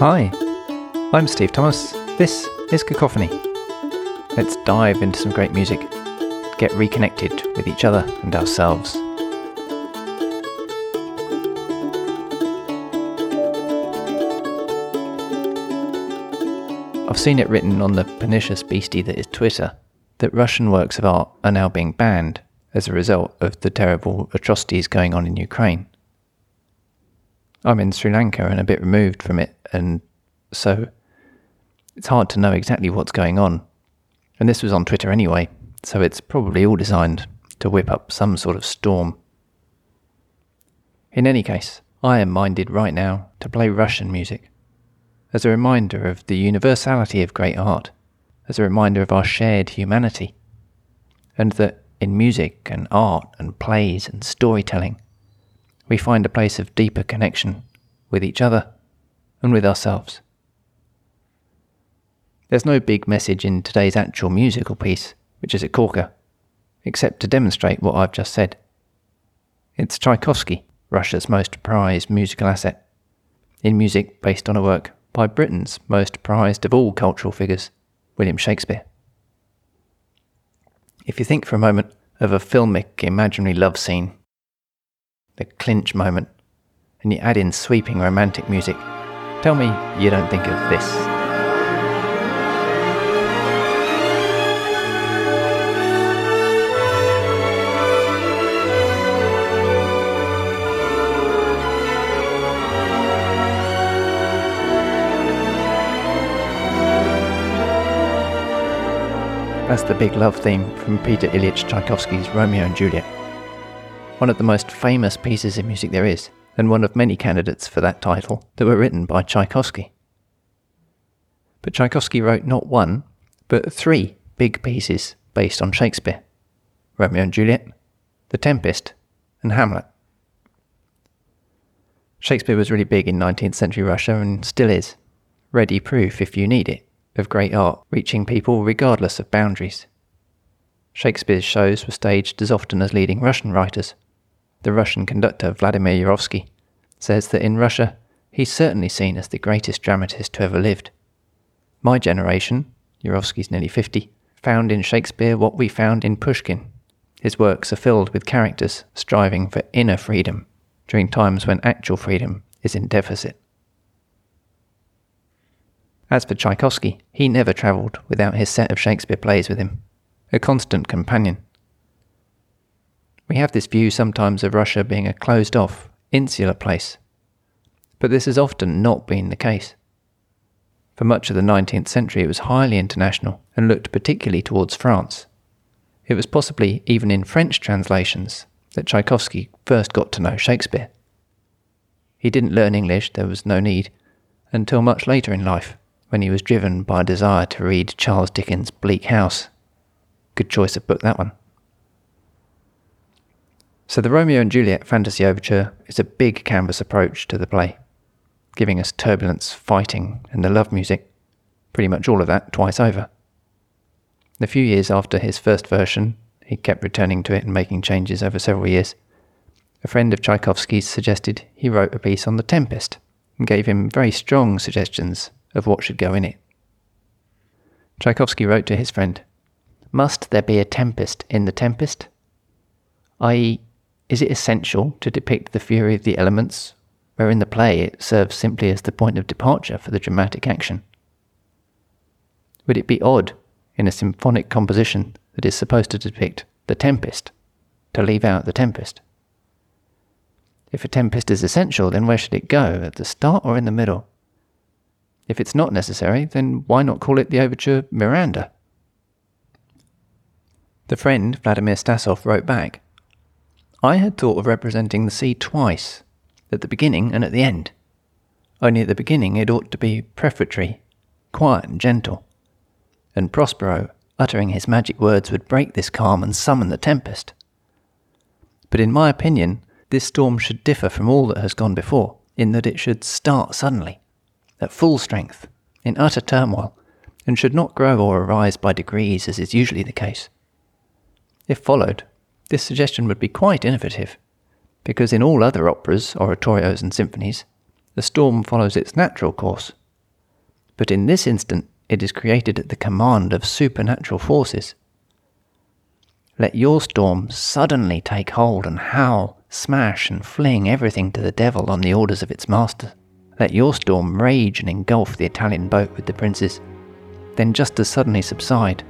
Hi, I'm Steve Thomas. This is Cacophony. Let's dive into some great music, get reconnected with each other and ourselves. I've seen it written on the pernicious beastie that is Twitter that Russian works of art are now being banned as a result of the terrible atrocities going on in Ukraine. I'm in Sri Lanka and a bit removed from it, and so it's hard to know exactly what's going on. And this was on Twitter anyway, so it's probably all designed to whip up some sort of storm. In any case, I am minded right now to play Russian music as a reminder of the universality of great art, as a reminder of our shared humanity, and that in music and art and plays and storytelling, we find a place of deeper connection with each other and with ourselves. There's no big message in today's actual musical piece, which is a corker, except to demonstrate what I've just said. It's Tchaikovsky, Russia's most prized musical asset, in music based on a work by Britain's most prized of all cultural figures, William Shakespeare. If you think for a moment of a filmic imaginary love scene, the clinch moment, and you add in sweeping romantic music, tell me you don't think of this. That's the big love theme from Peter Ilyich Tchaikovsky's Romeo and Juliet. One of the most famous pieces of music there is, and one of many candidates for that title that were written by Tchaikovsky. But Tchaikovsky wrote not one, but three big pieces based on Shakespeare Romeo and Juliet, The Tempest, and Hamlet. Shakespeare was really big in 19th century Russia and still is. Ready proof if you need it of great art reaching people regardless of boundaries. Shakespeare's shows were staged as often as leading Russian writers. The Russian conductor Vladimir Yurovsky says that in Russia he's certainly seen as the greatest dramatist to ever lived. My generation, Yurovsky's nearly 50, found in Shakespeare what we found in Pushkin. His works are filled with characters striving for inner freedom during times when actual freedom is in deficit. As for Tchaikovsky, he never travelled without his set of Shakespeare plays with him, a constant companion. We have this view sometimes of Russia being a closed off, insular place, but this has often not been the case. For much of the 19th century, it was highly international and looked particularly towards France. It was possibly even in French translations that Tchaikovsky first got to know Shakespeare. He didn't learn English, there was no need, until much later in life when he was driven by a desire to read Charles Dickens' Bleak House. Good choice of book, that one. So, the Romeo and Juliet fantasy overture is a big canvas approach to the play, giving us turbulence, fighting, and the love music, pretty much all of that twice over. A few years after his first version, he kept returning to it and making changes over several years. A friend of Tchaikovsky's suggested he wrote a piece on The Tempest and gave him very strong suggestions of what should go in it. Tchaikovsky wrote to his friend, Must there be a tempest in the tempest? I.e., is it essential to depict the fury of the elements, where in the play it serves simply as the point of departure for the dramatic action? Would it be odd, in a symphonic composition that is supposed to depict the tempest, to leave out the tempest? If a tempest is essential, then where should it go, at the start or in the middle? If it's not necessary, then why not call it the overture Miranda? The friend, Vladimir Stasov, wrote back I had thought of representing the sea twice, at the beginning and at the end. Only at the beginning it ought to be prefatory, quiet and gentle. And Prospero, uttering his magic words, would break this calm and summon the tempest. But in my opinion, this storm should differ from all that has gone before, in that it should start suddenly at full strength, in utter turmoil, and should not grow or arise by degrees as is usually the case. If followed, this suggestion would be quite innovative, because in all other operas, oratorios, and symphonies, the storm follows its natural course but in this instant it is created at the command of supernatural forces. Let your storm suddenly take hold and howl, smash, and fling everything to the devil on the orders of its master. Let your storm rage and engulf the Italian boat with the princes, then just as suddenly subside,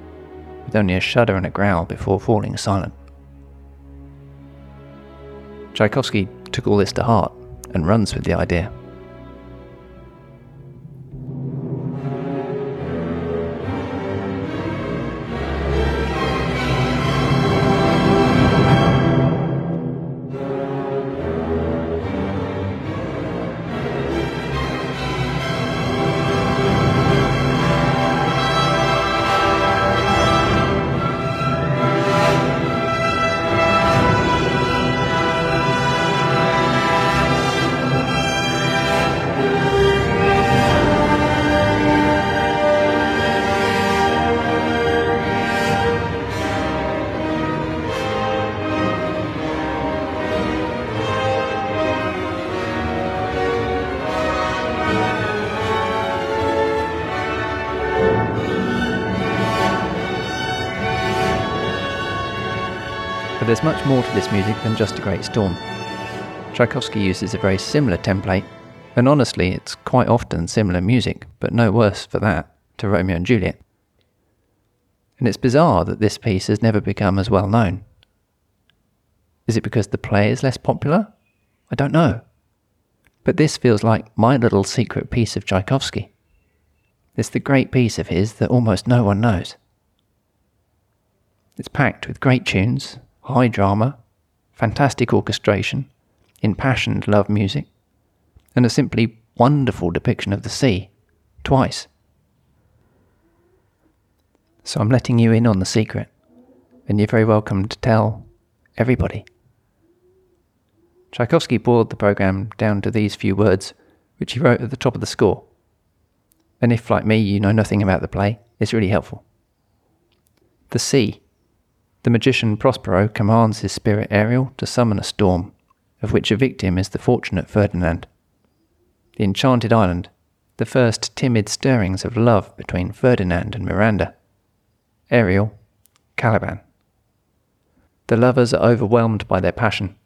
with only a shudder and a growl before falling silent. Tchaikovsky took all this to heart and runs with the idea. But there's much more to this music than just a great storm. Tchaikovsky uses a very similar template, and honestly, it's quite often similar music, but no worse for that, to Romeo and Juliet. And it's bizarre that this piece has never become as well known. Is it because the play is less popular? I don't know. But this feels like my little secret piece of Tchaikovsky. It's the great piece of his that almost no one knows. It's packed with great tunes, high drama, fantastic orchestration, impassioned love music, and a simply wonderful depiction of the sea, twice. So I'm letting you in on the secret, and you're very welcome to tell everybody. Tchaikovsky boiled the program down to these few words, which he wrote at the top of the score. And if, like me, you know nothing about the play, it's really helpful. The sea the magician Prospero commands his spirit Ariel to summon a storm, of which a victim is the fortunate Ferdinand. The enchanted island, the first timid stirrings of love between Ferdinand and Miranda. Ariel, Caliban. The lovers are overwhelmed by their passion.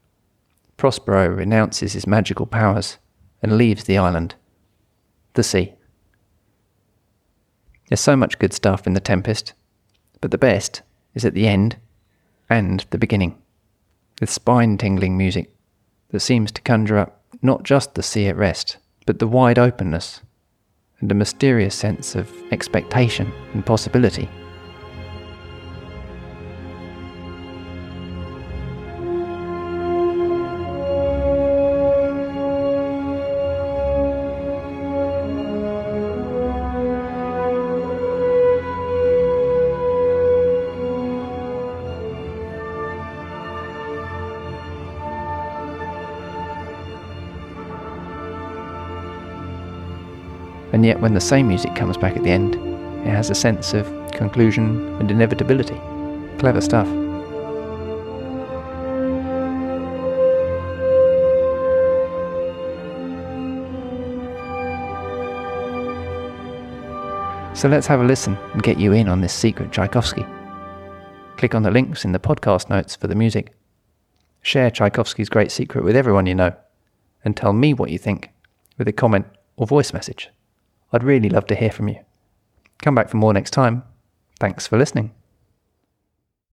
Prospero renounces his magical powers and leaves the island. The sea. There's so much good stuff in The Tempest, but the best is at the end and the beginning, with spine tingling music that seems to conjure up not just the sea at rest, but the wide openness and a mysterious sense of expectation and possibility. And yet when the same music comes back at the end, it has a sense of conclusion and inevitability. Clever stuff. So let's have a listen and get you in on this secret Tchaikovsky. Click on the links in the podcast notes for the music. Share Tchaikovsky's great secret with everyone you know, and tell me what you think with a comment or voice message. I'd really love to hear from you. Come back for more next time. Thanks for listening.